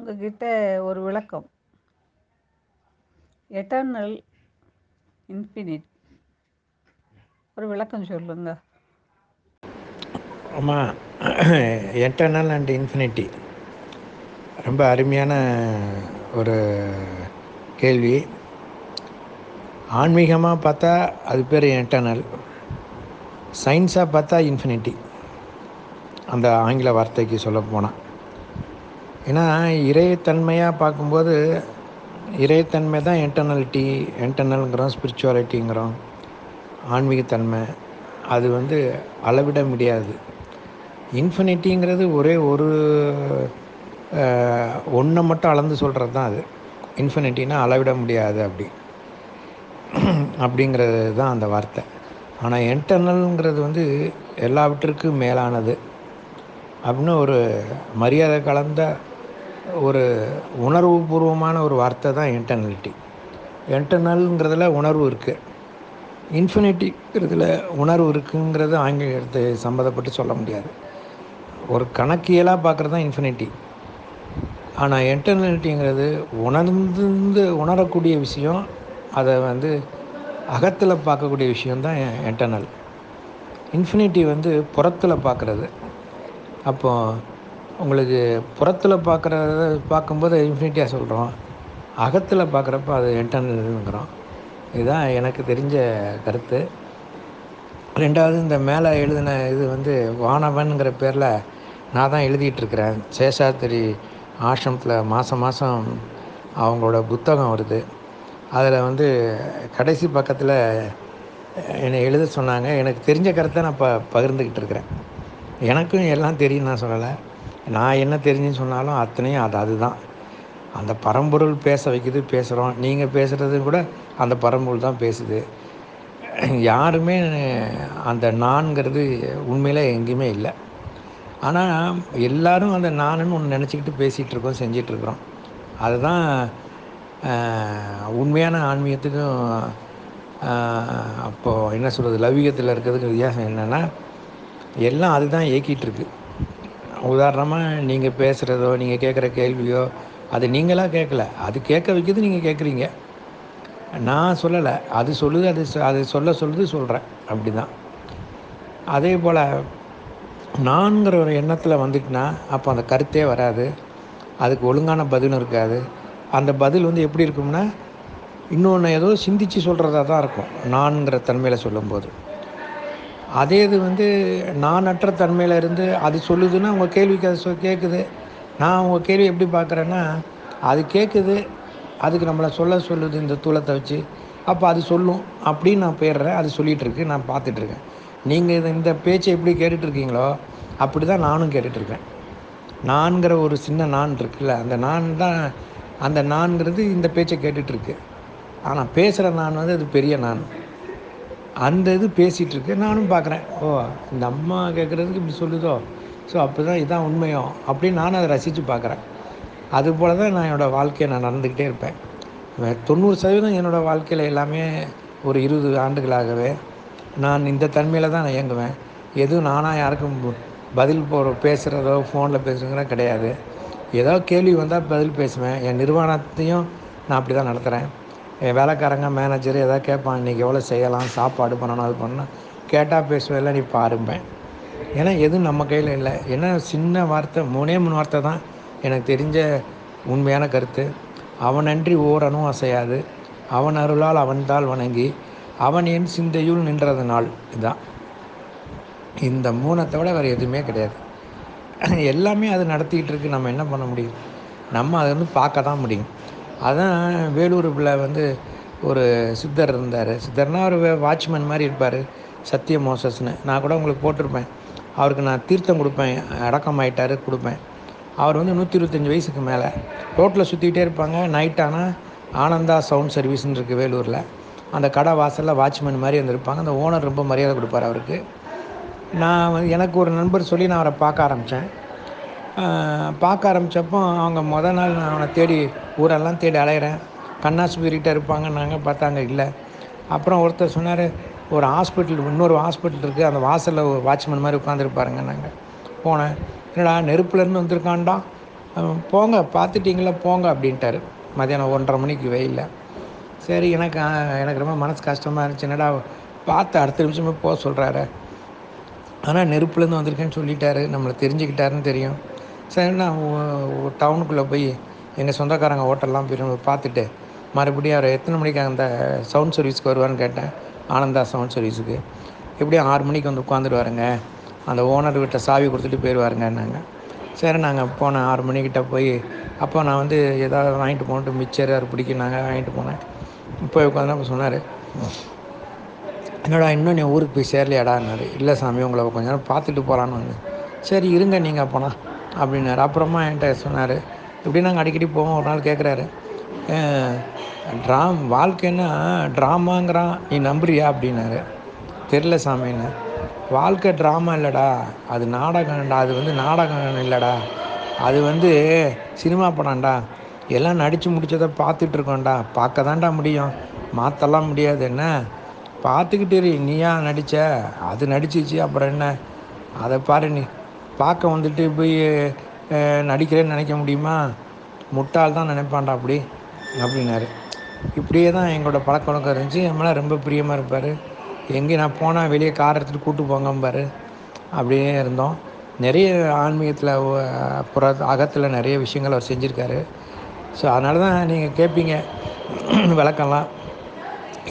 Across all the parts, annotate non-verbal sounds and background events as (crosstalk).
உங்ககிட்ட ஒரு விளக்கம். எட்டர்னல் இன்ஃபினிட் ஒரு விளக்கம் சொல்லுங்க. ஆமாம் எட்டர்னல் அண்ட் இன்ஃபினிட்டி ரொம்ப அருமையான ஒரு கேள்வி. ஆன்மீகமாக பார்த்தா அது பேர் எட்டர்னல் சயின்ஸாக பார்த்தா இன்ஃபினிட்டி அந்த ஆங்கில வார்த்தைக்கு சொல்ல போனால் ஏன்னா இறைத்தன்மையாக பார்க்கும்போது இறைத்தன்மை தான் என்டர்னலிட்டி இன்டர்னல்ங்கிறோம் ஸ்பிரிச்சுவாலிட்டிங்கிறோம் ஆன்மீகத்தன்மை அது வந்து அளவிட முடியாது. இன்ஃபினிட்டிங்கிறது ஒரே ஒரு ஒன்றை மட்டும் அளந்து சொல்கிறது தான் அது. இன்ஃபினிட்டினா அளவிட முடியாது அப்படி. அப்படிங்கிறது தான் அந்த வார்த்தை. ஆனால் இன்டர்னல்ங்கிறது வந்து எல்லாவற்றிற்கும் மேலானது. அப்படின்னு ஒரு மரியாதை கலந்த ஒரு உணர்வுபூர்வமான ஒரு வார்த்தை தான் இன்டர்னலிட்டி இன்டர்னல்ங்கிறதுல உணர்வு இருக்குது இன்ஃபினிட்டிங்கிறதுல உணர்வு இருக்குங்கிறது ஆங்கிலத்தை சம்மந்தப்பட்டு சொல்ல முடியாது. ஒரு கணக்கியலாக பார்க்குறது தான் இன்ஃபினிட்டி ஆனால் இன்டர்னலிட்டிங்கிறது உணர்ந்து உணரக்கூடிய விஷயம் அதை வந்து அகத்தில் பார்க்கக்கூடிய விஷயந்தான் இன்டர்னல் இன்ஃபினிட்டி வந்து புறத்தில் பார்க்குறது. அப்போது உங்களுக்கு புறத்தில் பார்க்குறத பார்க்கும்போது இன்ஃபினிட்டியாக சொல்கிறோம் அகத்தில் பார்க்குறப்ப அது இன்டர்னல்ங்கிறோம் இதுதான் எனக்கு தெரிஞ்ச கருத்து. ரெண்டாவது இந்த மேலே எழுதின இது வந்து வானவன்கிற பேரில் நான் தான் எழுதிட்டுருக்கிறேன். சேஷாத்திரி ஆசிரமத்தில் மாதம் மாதம் அவங்களோட புத்தகம் வருது. அதில் வந்து கடைசி பக்கத்தில் என்னை எழுத சொன்னாங்க. எனக்கு தெரிஞ்ச கருத்தை நான் ப பகிர்ந்துக்கிட்டு இருக்கிறேன் எனக்கும் எல்லாம் தெரியும் நான் சொல்லலை. நான் என்ன தெரிஞ்சுன்னு சொன்னாலும் அத்தனையும் அது அதுதான். அந்த பரம்பொருள் பேச வைக்குது பேசுகிறோம் நீங்கள் பேசுகிறது கூட அந்த பரம்பொருள் தான் பேசுது. யாருமே அந்த நான்கிறது உண்மையில் எங்கேயுமே இல்லை. ஆனால் எல்லாரும் அந்த நானுன்னு ஒன்று நினச்சிக்கிட்டு பேசிகிட்டு இருக்கோம் செஞ்சிட்ருக்குறோம் அதுதான் உண்மையான ஆன்மீகத்துக்கும் அப்போது என்ன சொல்கிறது லௌகிகத்தில் இருக்கிறதுக்கு வித்தியாசம் என்னென்னா எல்லாம் அதுதான் இயக்கிகிட்ருக்கு உதாரணமாக நீங்கள் பேசுகிறதோ நீங்கள் கேட்குற கேள்வியோ அது நீங்களாக கேட்கல அது கேட்க வைக்கிறது நீங்கள் கேட்குறீங்க நான் சொல்லலை. அது சொல்லுது அது அது சொல்ல சொல்லுது சொல்கிறேன் அப்படி தான் அதே போல் நான்கிற ஒரு எண்ணத்தில் வந்துட்டுனா அப்போ அந்த கருத்தே வராது. அதுக்கு ஒழுங்கான பதிலும் இருக்காது. அந்த பதில் வந்து எப்படி இருக்கும்னா இன்னொன்று ஏதோ சிந்தித்து சொல்கிறதா தான் இருக்கும். நான்கிற தன்மையில் சொல்லும்போது. அதே இது வந்து நானற்ற தன்மையில் இருந்து அது சொல்லுதுன்னா உங்கள் கேள்விக்கு அது சொ கேட்குது நான் உங்கள் கேள்வி எப்படி பார்க்குறேன்னா அது கேட்குது அதுக்கு நம்மளை சொல்ல சொல்லுது இந்த தூளத்தை வச்சு. அப்போ அது சொல்லும். அப்படின்னு நான் போயிடுறேன். அது சொல்லிகிட்ருக்கு நான் பார்த்துட்ருக்கேன் நீங்கள் இது இந்த பேச்சை எப்படி கேட்டுட்ருக்கீங்களோ அப்படி தான் நானும் கேட்டுட்ருக்கேன் நான்கிற ஒரு சின்ன நான் இருக்குல்ல அந்த நான் தான் அந்த நான்கிறது இந்த பேச்சை கேட்டுட்ருக்கு ஆனால் பேசுகிற நான் வந்து அது பெரிய நான். அந்த இது பேசிகிட்ருக்கு நானும் பார்க்குறேன் ஓ இந்த அம்மா கேட்குறதுக்கு இப்படி சொல்லுதோ? ஸோ அப்போ தான் இதான் உண்மையோ? அப்படின்னு நானும் அதை ரசித்து பார்க்குறேன் அதுபோல் தான் நான் என்னோடய வாழ்க்கையை நான் நடந்துக்கிட்டே இருப்பேன். தொண்ணூறு சதவீதம் என்னோடய வாழ்க்கையில் எல்லாமே ஒரு இருபது ஆண்டுகளாகவே நான் இந்த தன்மையில் தான் நான் இயங்குவேன். எதுவும் நானாக யாருக்கும் பதில் போகிற பேசுகிறதோ ஃபோனில் பேசுகிறதோ கிடையாது. ஏதோ கேள்வி வந்தால் பதில் பேசுவேன். என் நிர்வாணத்தையும் நான் அப்படி தான் நடத்துகிறேன் வேலைக்காரங்க மேனேஜர் எதாவது கேட்பான் இன்றைக்கி எவ்வளோ செய்யலாம் சாப்பாடு பண்ணணும் அது பண்ணணும். கேட்டால் பேசுவேன் நீ பாருப்பேன் ஏன்னா எதுவும் நம்ம கையில் இல்லை. ஏன்னா சின்ன வார்த்தை மூணே மூணு வார்த்தை தான் எனக்கு தெரிஞ்ச உண்மையான கருத்து. அவனன்றி ஓரணும் அசையாது. அவன் அருளால் அவன்தால் வணங்கி அவன் என் சிந்தையுள் நின்றதுனால் இதுதான் இந்த மூணத்தை விட வேறு எதுவுமே கிடையாது. எல்லாமே அது நடத்திக்கிட்டு இருக்கு. நம்ம என்ன பண்ண முடியும்? நம்ம அதை வந்து பார்க்க தான் முடியும். அதான் வேலூரில் வந்து ஒரு சித்தர் இருந்தார். சித்தர்னால் ஒரு வாட்ச்மேன் மாதிரி இருப்பார். சத்திய மோசஸ்னு. நான் கூட உங்களுக்கு போட்டிருப்பேன். அவருக்கு நான் தீர்த்தம் கொடுப்பேன். அடக்கம் ஆகிட்டாரு கொடுப்பேன். அவர் வந்து நூற்றி இருபத்தஞ்சி வயசுக்கு மேலே. ரோட்டில் சுற்றிக்கிட்டே இருப்பாங்க. நைட் ஆனால் ஆனந்தா சவுண்ட் சர்வீஸ்னு இருக்குது வேலூரில். அந்த கடை வாசலில் வாட்ச்மேன் மாதிரி வந்திருப்பாங்க அந்த ஓனர் ரொம்ப மரியாதை கொடுப்பார் அவருக்கு. நான் வந்து எனக்கு ஒரு நண்பர் சொல்லி நான் அவரை பார்க்க ஆரம்பித்தேன் பார்க்க ஆரம்பித்தப்போ அவங்க மொதல் நாள் நான் அவனை தேடி ஊரெல்லாம் தேடி அலையிறேன். கண்ணாஸ்பத்திரிகிட்ட இருப்பாங்கன்னாங்க பார்த்தாங்க இல்லை. அப்புறம் ஒருத்தர் சொன்னார் ஒரு ஹாஸ்பிட்டல் இன்னொரு ஹாஸ்பிட்டல் இருக்குது அந்த வாசலில் ஒரு வாட்ச்மேன் மாதிரி உட்காந்துருப்பாருங்க நாங்கள் போனேன். என்னடா நெருப்புலேருந்து வந்திருக்காண்டா போங்க பார்த்துட்டிங்களா? போங்க அப்படின்ட்டாரு. மதியானம் ஒன்றரை மணிக்கு வெயில்ல. சரி எனக்கு எனக்கு ரொம்ப மனசு கஷ்டமாக இருந்துச்சு. என்னடா பார்த்து அடுத்த நிமிஷமே போக சொல்கிறாரு ஆனால் நெருப்புலேருந்து வந்திருக்கேன்னு சொல்லிட்டாரு. நம்மளை தெரிஞ்சுக்கிட்டாருன்னு தெரியும். சரி நான் டவுனுக்குள்ளே போய் எங்கள் சொந்தக்காரங்க ஹோட்டல்லாம் போய் பார்த்துட்டு மறுபடியும் அவர் எத்தனை மணிக்கு அந்த சவுண்ட் சர்வீஸ்க்கு வருவார்னு கேட்டேன். ஆனந்தா சவுண்ட் சர்வீஸுக்கு எப்படியும் ஆறு மணிக்கு வந்து உட்காந்துருவாருங்க. அந்த ஓனர் கிட்ட சாவி கொடுத்துட்டு போயிடுவாருங்கன்னாங்க சரி நாங்கள் போனேன் ஆறு மணிக்கிட்ட போய் அப்போ நான் வந்து ஏதாவது வாங்கிட்டு போனட்டு மிச்சர் அது பிடிக்கினாங்க வாங்கிட்டு போனேன். போய் உட்காந்து அப்போ சொன்னார் என்னடா இன்னும் நீ ஊருக்கு போய் சேரலையாடான்னாரு இல்லை சாமி உங்களை கொஞ்ச நேரம் பார்த்துட்டு போகலான்னு வந்தேன். சரி இருங்க நீங்கள் அப்போனா அப்படின்னாரு. அப்புறமா என்கிட்ட சொன்னார் இப்படி நாங்கள் அடிக்கடி போவோம் ஒரு நாள் கேட்குறாரு ட்ராம் வாழ்க்கைன்னா ட்ராமாங்கிறான். நீ நம்புறியா? அப்படின்னாரு. தெரில சாமின்னு. வாழ்க்கை ட்ராமா இல்லைடா. அது நாடகம்டா. அது வந்து நாடகம் இல்லைடா. அது வந்து சினிமா படம்டா. எல்லாம் நடித்து முடிச்சதை பார்த்துட்ருக்கோம்டா பார்க்க தான்டா முடியும். மாற்றலாம் முடியாது. என்ன? பார்த்துக்கிட்டு இரு. நீயா நடித்த அது நடிச்சிச்சு. அப்புறம் என்ன? அதை பாரு நீ. பார்க்க வந்துட்டு போய் நடிக்கிறேன்னு நினைக்க முடியுமா? முட்டாள் தான் நினைப்பான்டா அப்படி அப்படின்னாரு. இப்படியே தான் எங்களோட பழக்க வழக்கம் இருந்துச்சு. என் ரொம்ப பிரியமாக இருப்பார். எங்கே நான் போனால் வெளியே கார் எடுத்துகிட்டு கூப்பிட்டு போங்கம்பார். அப்படியே இருந்தோம். நிறைய ஆன்மீகத்தில் புற அகத்தில் நிறைய விஷயங்கள் அவர் செஞ்சுருக்காரு. ஸோ அதனால தான் நீங்கள் கேட்பீங்க (clears throat) விளக்கம்லாம்.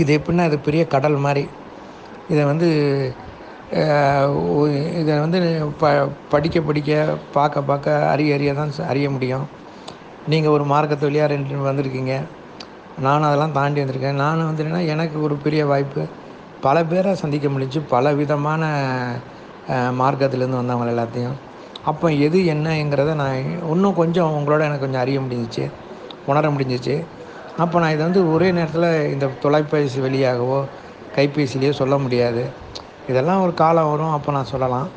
இது எப்படின்னா இது பெரிய கடல் மாதிரி. இதை வந்து இதை வந்து ப படிக்க படிக்க பார்க்க பார்க்க அறிய அறிய தான் அறிய முடியும். நீங்கள் ஒரு மார்க்கத்து வழியாக ரெண்டு வந்திருக்கீங்க. நானும் அதெல்லாம் தாண்டி வந்திருக்கேன். நானும் வந்து எனக்கு ஒரு பெரிய வாய்ப்பு. பல பேரை சந்திக்க முடிஞ்சு பல விதமான மார்க்கத்துலேருந்து வந்தவங்க எல்லாத்தையும். அப்போ எது என்னங்கிறத நான் இன்னும் கொஞ்சம் உங்களோட எனக்கு கொஞ்சம் அறிய முடிஞ்சிச்சு உணர முடிஞ்சிச்சு. அப்போ நான் இதை வந்து ஒரே நேரத்தில் இந்த தொலைபேசி வழியாகவோ கைபேசிலேயோ சொல்ல முடியாது. இதெல்லாம் ஒரு காலம் வரும் அப்போ நான் சொல்லலாம்.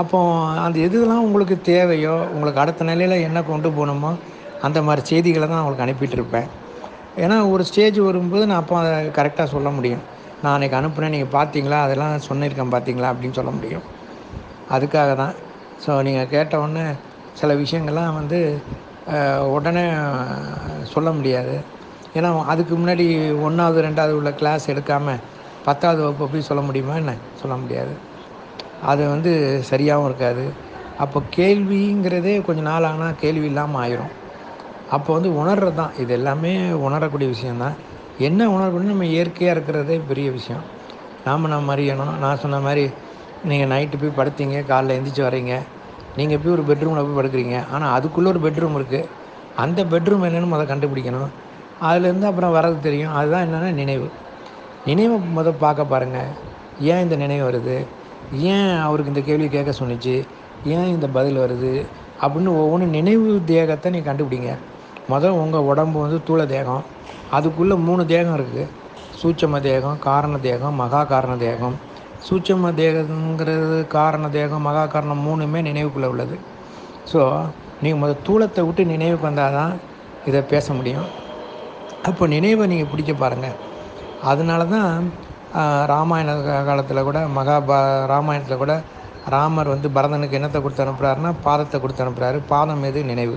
அப்போ அந்த எதுலாம் உங்களுக்கு தேவையோ உங்களுக்கு அடுத்த நிலையில் என்ன கொண்டு போகணுமோ அந்த மாதிரி செய்திகளை தான் உங்களுக்கு அனுப்பிட்டு இருப்பேன் ஏன்னா ஒரு ஸ்டேஜ் வரும்போது நான் அப்போ அதை கரெக்டாக சொல்ல முடியும். நான் அன்றைக்கி அனுப்புனேன் நீங்கள் பார்த்தீங்களா? அதெல்லாம் சொன்னிருக்கேன் பார்த்தீங்களா? அப்படின்னு சொல்ல முடியும். அதுக்காக தான். ஸோ நீங்கள் கேட்ட உடனே சில விஷயங்கள்லாம் வந்து உடனே சொல்ல முடியாது. ஏன்னா அதுக்கு முன்னாடி ஒன்றாவது ரெண்டாவது உள்ள கிளாஸ் எடுக்காமல் பத்தாவது வகுப்பு போய் சொல்ல முடியுமா என்ன? சொல்ல முடியாது. அது வந்து சரியாகவும் இருக்காது. அப்போ கேள்விங்கிறதே கொஞ்சம் நாள் ஆனால் கேள்வி இல்லாமல் ஆயிரும். அப்போ வந்து உணர்றது தான். இது எல்லாமே உணரக்கூடிய விஷயந்தான் என்ன உணரக்கூடிய நம்ம இயற்கையாக இருக்கிறதே பெரிய விஷயம். நாம் நம்ம அறியணும் நான் சொன்ன மாதிரி நீங்கள் நைட்டு போய் படுத்தீங்க காலைல எந்திரிச்சு வரீங்க நீங்கள் போய் ஒரு பெட்ரூமில் போய் படுக்கிறீங்க. ஆனால் அதுக்குள்ளே ஒரு பெட்ரூம் இருக்குது அந்த பெட்ரூம் என்னென்னு முதல் கண்டுபிடிக்கணும். அதுலேருந்து அப்புறம் வரது தெரியும். அதுதான் என்னென்னா நினைவு. நினைவை முதல் பார்க்க பாருங்கள் ஏன் இந்த நினைவு வருது? ஏன் அவருக்கு இந்த கேள்வி கேட்க சொன்னிச்சு? ஏன் இந்த பதில் வருது? அப்படின்னு ஒவ்வொன்று நினைவு தேகத்தை நீ கண்டுபிடிங்க. முதல் உங்கள் உடம்பு வந்து தூள தேகம். அதுக்குள்ளே மூணு தேகம் இருக்குது சூட்சம தேகம் காரண தேகம் மகா காரண தேகம். சூட்சம தேகங்கிறது காரண தேகம் மகா காரணம் மூணுமே நினைவுக்குள்ளே உள்ளது. ஸோ நீங்கள் முதல் தூளத்தை விட்டு நினைவுக்கு வந்தால் தான் இதை பேச முடியும். அப்போ நினைவை நீங்கள் பிடிக்க பாருங்கள் அதனால தான் ராமாயண காலத்தில் கூட மகாபா ராமாயணத்தில் கூட ராமர் வந்து பரதனுக்கு என்னத்தை கொடுத்து அனுப்புகிறாருன்னா பாதத்தை கொடுத்து அனுப்புகிறாரு பாதம் எது? நினைவு.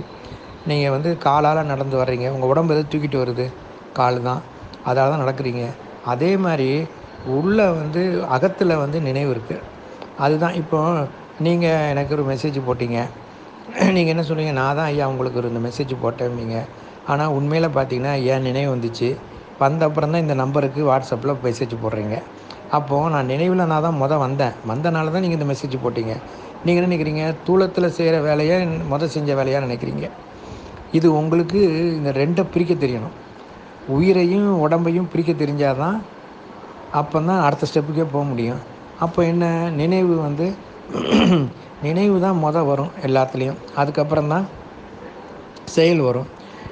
நீங்கள் வந்து காலால் நடந்து வர்றீங்க. உங்கள் உடம்பு எது? தூக்கிட்டு வருது. கால் தான் அதால் தான் நடக்கிறீங்க. அதே மாதிரி உள்ளே வந்து அகத்தில் வந்து நினைவு இருக்குது அதுதான். இப்போ நீங்கள் எனக்கு ஒரு மெசேஜ் போட்டீங்க. நீங்கள் என்ன சொன்னீங்க நான் தான் ஐயா உங்களுக்கு ஒரு இந்த மெசேஜ் போட்டேன்பீங்க ஆனால் உண்மையில் பார்த்தீங்கன்னா என் நினைவு வந்துச்சு. வந்த அப்புறம் தான் இந்த நம்பருக்கு வாட்ஸ்அப்பில் மெசேஜ் போடுறீங்க. அப்போது நான் நினைவில் நான் தான் மொதல் வந்தேன். வந்தனால தான் நீங்கள் இந்த மெசேஜ் போட்டீங்க. நீங்கள் என்ன நினைக்கிறீங்க? தூளத்தில் செய்கிற வேலையை? மொதல் செஞ்ச வேலையாக நினைக்கிறீங்க? இது உங்களுக்கு இந்த ரெண்டை பிரிக்க தெரியணும். உயிரையும் உடம்பையும் பிரிக்க தெரிஞ்சால் தான் அப்போ தான் அடுத்த ஸ்டெப்புக்கே போக முடியும். அப்போ என்ன? நினைவு வந்து (clears throat) நினைவு தான் மொதல் வரும் எல்லாத்துலேயும். அதுக்கப்புறம் தான் செயல் வரும்.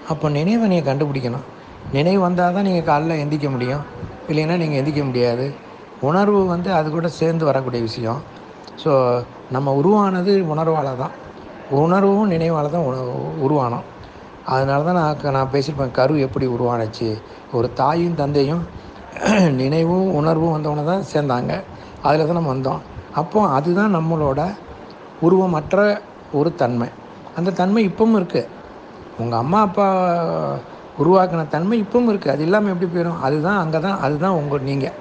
அப்போ நினைவை நீங்கள் கண்டுபிடிக்கணும். நினைவு வந்தால் தான் நீங்கள் காலைல எந்திக்க முடியும். இல்லைன்னா நீங்கள் எந்திக்க முடியாது. உணர்வு வந்து அது கூட சேர்ந்து வரக்கூடிய விஷயம். ஸோ நம்ம உருவானது உணர்வால் தான் உணர்வும் நினைவால் தான் உண- உருவானோம். அதனால தான் நான் நான் பேசியிருப்பேன் கரு எப்படி உருவானுச்சு? ஒரு தாயும் தந்தையும் (clears throat) நினைவும் உணர்வும் வந்தவொடனே தான் சேர்ந்தாங்க. அதில் தான் நம்ம வந்தோம். அப்போ அதுதான் நம்மளோட உருவமற்ற ஒரு தன்மை. அந்த தன்மை இப்பவும் இருக்குது உங்கள் அம்மா அப்பா உருவாக்கின தன்மை இப்பவும் இருக்குது அது இல்லாமல் எப்படி போயிடும்? அதுதான் அங்கே தான் அதுதான் உங்கள் நீங்கள்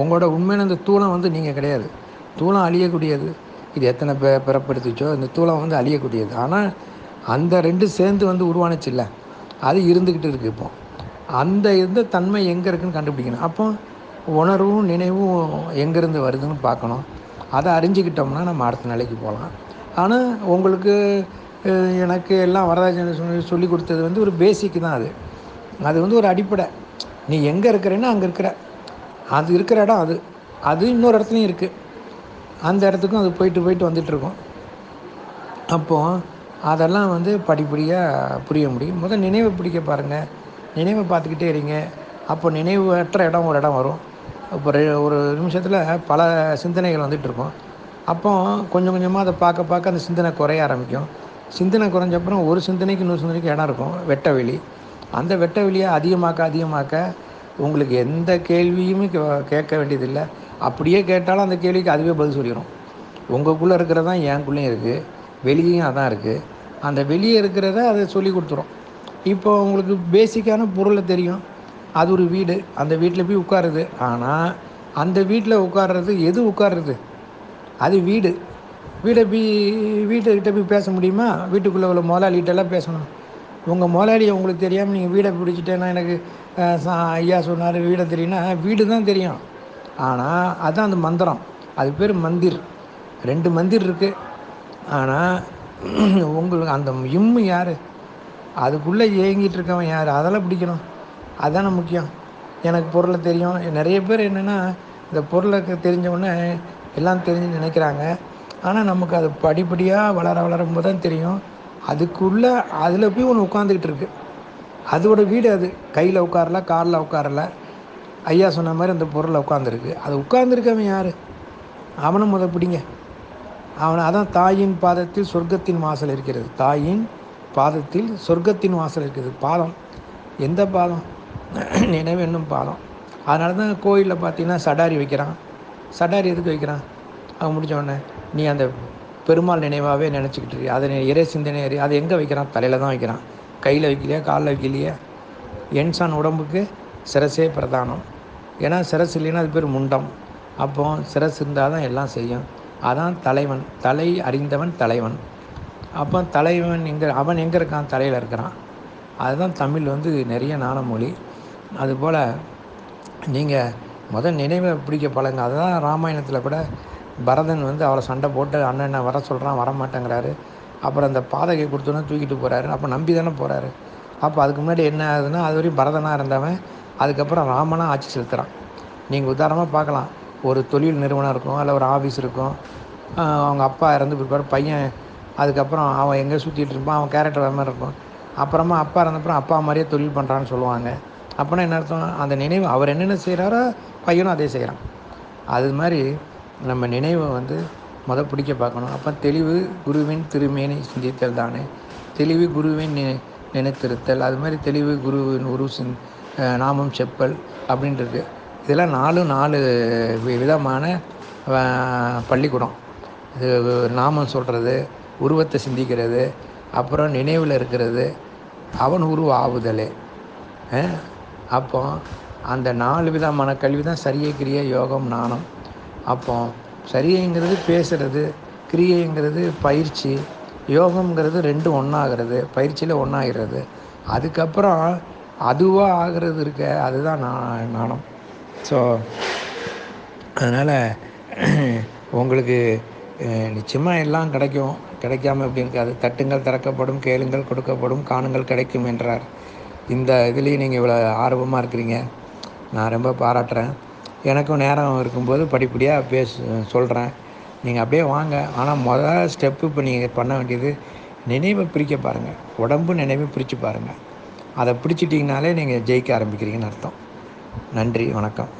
உங்களோட உண்மையான அந்த தூளம் வந்து நீங்கள் கிடையாது. தூளம் அழியக்கூடியது. இது எத்தனை பே பிறப்படுத்துச்சோ இந்த தூளம் வந்து அழியக்கூடியது. ஆனால் அந்த ரெண்டு சேர்ந்து வந்து உருவானுச்சு இல்லை அது இருந்துக்கிட்டு இருக்குது இப்போ. அந்த இருந்த தன்மை எங்கே இருக்குன்னு கண்டுபிடிக்கணும். அப்போ உணர்வும் நினைவும் எங்கேருந்து வருதுன்னு பார்க்கணும். அதை அறிஞ்சிக்கிட்டோம்னா நம்ம அடுத்த நிலைக்கு போகலாம். ஆனால் உங்களுக்கு எனக்கு எல்லாம் வரதாஜன் சொல்லி சொல்லி கொடுத்தது வந்து ஒரு பேசிக் தான் அது. அது வந்து ஒரு அடிப்படை. நீ எங்கே இருக்கிறேன்னா அங்கே இருக்கிற. அது இருக்கிற இடம் அது. அது இன்னொரு இடத்துலையும் இருக்குது அந்த இடத்துக்கும் அது போயிட்டு போயிட்டு வந்துட்டுருக்கும் அப்போது அதெல்லாம் வந்து படிப்படியாக புரிய முடியும். முதல் நினைவை பிடிக்க பாருங்கள் நினைவை பார்த்துக்கிட்டே இருங்க. அப்போ நினைவற்ற இடம் ஒரு இடம் வரும். இப்போ ஒரு நிமிஷத்தில் பல சிந்தனைகள் வந்துட்டுருக்கும் அப்போ கொஞ்சம் கொஞ்சமாக அதை பார்க்க பார்க்க அந்த சிந்தனை குறைய ஆரம்பிக்கும். சிந்தனை குறைஞ்ச அப்புறம் ஒரு சிந்தனைக்கு இன்னொரு சிந்தனைக்கு இடம் இருக்கும் வெட்ட வெளி அந்த வெட்ட வெளியை அதிகமாக்க அதிகமாக்க உங்களுக்கு எந்த கேள்வியுமே கே- கேட்க வேண்டியதில்லை. அப்படியே கேட்டாலும் அந்த கேள்விக்கு அதுவே பதில் சொல்லிடும் உங்களுக்குள்ளே இருக்கிறது தான் எனக்குள்ளேயும் இருக்குது வெளியேயும் அதான் இருக்குது அந்த வெளியே இருக்கிறத அதை சொல்லி கொடுத்துரும். இப்போ உங்களுக்கு பேசிக்கான பொருளை தெரியும். அது ஒரு வீடு அந்த வீட்டில் போய் உட்காருது. ஆனால் அந்த வீட்டில் உட்கார்றது எது உட்கார்றது? அது வீடு. வீடை போய் வீட்டுக்கிட்ட போய் பேச முடியுமா? வீட்டுக்குள்ளே உள்ள முதலாளிகிட்டெல்லாம் பேசணும். உங்கள் முதலாளியை உங்களுக்கு தெரியாமல் நீங்கள் வீடை பிடிச்சிட்டேன்னா எனக்கு சா- ஐயா சொன்னார் வீடை தெரியும்னா வீடு தான் தெரியும். ஆனால் அதுதான் அந்த மந்திரம். அது பேர் மந்திர். ரெண்டு மந்திர் இருக்குது ஆனால் உங்களுக்கு அந்த இம்மு யார்? அதுக்குள்ளே ஏங்கிட்டு இருக்கவன் யார்? அதெல்லாம் பிடிக்கணும். அதானே முக்கியம். எனக்கு பொருளை தெரியும். நிறைய பேர் என்னென்னா இந்த பொருளை தெரிஞ்சவொடனே எல்லாம் தெரிஞ்சு நினைக்கிறாங்க. ஆனால் நமக்கு அது படிப்படியாக வளர வளரும் போது தான் தெரியும். அதுக்குள்ளே அதில் போய் ஒன்று உட்காந்துக்கிட்டு இருக்கு. அதோட வீடு அது. கையில் உட்காரல காரில் உட்காரல. ஐயா சொன்ன மாதிரி அந்த பொருளை உட்காந்துருக்கு அது உட்காந்துருக்கவன் யார்? அவனை முத பிடிங்க. அவன் அதான் தாயின் பாதத்தில் சொர்க்கத்தின் வாசல் இருக்கிறது. தாயின் பாதத்தில் சொர்க்கத்தின் வாசல் இருக்குது. பாதம். எந்த பாதம்? நினைவு என்னும் பாதம். அதனால தான் கோயிலில் பார்த்தீங்கன்னா சடாரி வைக்கிறான். சடாரி எதுக்கு வைக்கிறான்? அவன் முடித்த உடனே. நீ அந்த பெருமாள் நினைவாகவே நினச்சிக்கிட்டு இரு. அதை இறை சிந்தனை அறி- அதை எங்கே வைக்கிறான்? தலையில் தான் வைக்கிறான். கையில் வைக்கலையா? காலில் வைக்கலையா? என்சான் உடம்புக்கு சிரசே பிரதானம். ஏன்னா சிரஸ் இல்லைன்னா அது பேர் முண்டம். அப்போ சிரஸ் இருந்தால் தான் எல்லாம் செய்யும். அதான் தலைவன். தலை அறிந்தவன் தலைவன். அப்போ தலைவன் எங்கே அவன் எங்கே இருக்கான்? தலையில் இருக்கிறான். அதுதான் தமிழ் வந்து நிறைய நாண மொழி அதுபோல் நீங்கள் முதல் நினைவை பிடிக்க பழங்க அதுதான் ராமாயணத்தில் கூட பரதன் வந்து அவரை சண்டை போட்டு அண்ணனை வர சொல்கிறான் வர மாட்டேங்கிறாரு அப்புறம் அந்த பாதகை கொடுத்தோன்னே தூக்கிட்டு போகிறாரு அப்போ நம்பி தானே போகிறாரு அப்போ அதுக்கு முன்னாடி என்ன ஆகுதுன்னா அது வரையும் பரதனாக இருந்தவன் அதுக்கப்புறம் ராமனாக ஆட்சி செலுத்துகிறான் நீங்கள் உதாரணமாக பார்க்கலாம். ஒரு தொழில் நிறுவனம் இருக்கும் இல்லை ஒரு ஆஃபீஸ் இருக்கும். அவங்க அப்பா இறந்து போயிருப்பார் பையன் அதுக்கப்புறம் அவன் எங்கே சுற்றிட்டு இருப்பான் அவன் கேரக்டர் வேறு மாதிரி இருக்கும். அப்புறமா அப்பா இறந்தப்புறம் அப்பா மாதிரியே தொழில் பண்ணுறான்னு சொல்லுவாங்க. அப்போனா என்ன அர்த்தம்? அந்த நினைவு அவர் என்னென்ன செய்கிறாரோ பையனும் அதே செய்கிறான் அது மாதிரி நம்ம நினைவை வந்து முத பிடிக்க பார்க்கணும். அப்போ தெளிவு குருவின் திருமேனை சிந்தித்தல் தானே. தெளிவு குருவின் நினை நினைத்திருத்தல். அது மாதிரி தெளிவு குருவின் உரு சிந் நாமம் செப்பல் அப்படின்றது. இதெல்லாம் நாலு நாலு விதமான பள்ளிக்கூடம். இது நாமம் சொல்கிறது உருவத்தை சிந்திக்கிறது அப்புறம் நினைவில் இருக்கிறது அவன் உருவ ஆவுதலே அப்போ அந்த நாலு விதமான கல்வி தான் சரியை யோகம் நாணம் அப்போ சரியைங்கிறது பேசுறது கிரியைங்கிறது பயிற்சி யோகம்ங்கிறது ரெண்டும் ஒன்றாகிறது பயிற்சியில் ஒன்றாகிறது அதுக்கப்புறம் அதுவாக ஆகிறது இருக்க அதுதான் நா- நாணம். ஸோ அதனால் உங்களுக்கு நிச்சயமாக எல்லாம் கிடைக்கும். கிடைக்காம எப்படி இருக்காது தட்டுங்கள் திறக்கப்படும் கேளுங்கள் கொடுக்கப்படும் காணுங்கள் கிடைக்கும் என்றார். இந்த இதுலேயும் நீங்கள் இவ்வளோ ஆர்வமாக இருக்கிறீங்க. நான் ரொம்ப பாராட்டுறேன். எனக்கும் நேரம் இருக்கும்போது படிப்படியாக பேச சொல்கிறேன் நீங்கள் அப்படியே வாங்க. ஆனால் முதல் ஸ்டெப்பு இப்போ நீங்கள் பண்ண வேண்டியது நினைவை பிரிக்க பாருங்கள் உடம்பு நினைவை பிரித்து பாருங்கள் அதை பிடிச்சிட்டிங்கனாலே நீங்கள் ஜெயிக்க ஆரம்பிக்கிறீங்கன்னு அர்த்தம். நன்றி வணக்கம்.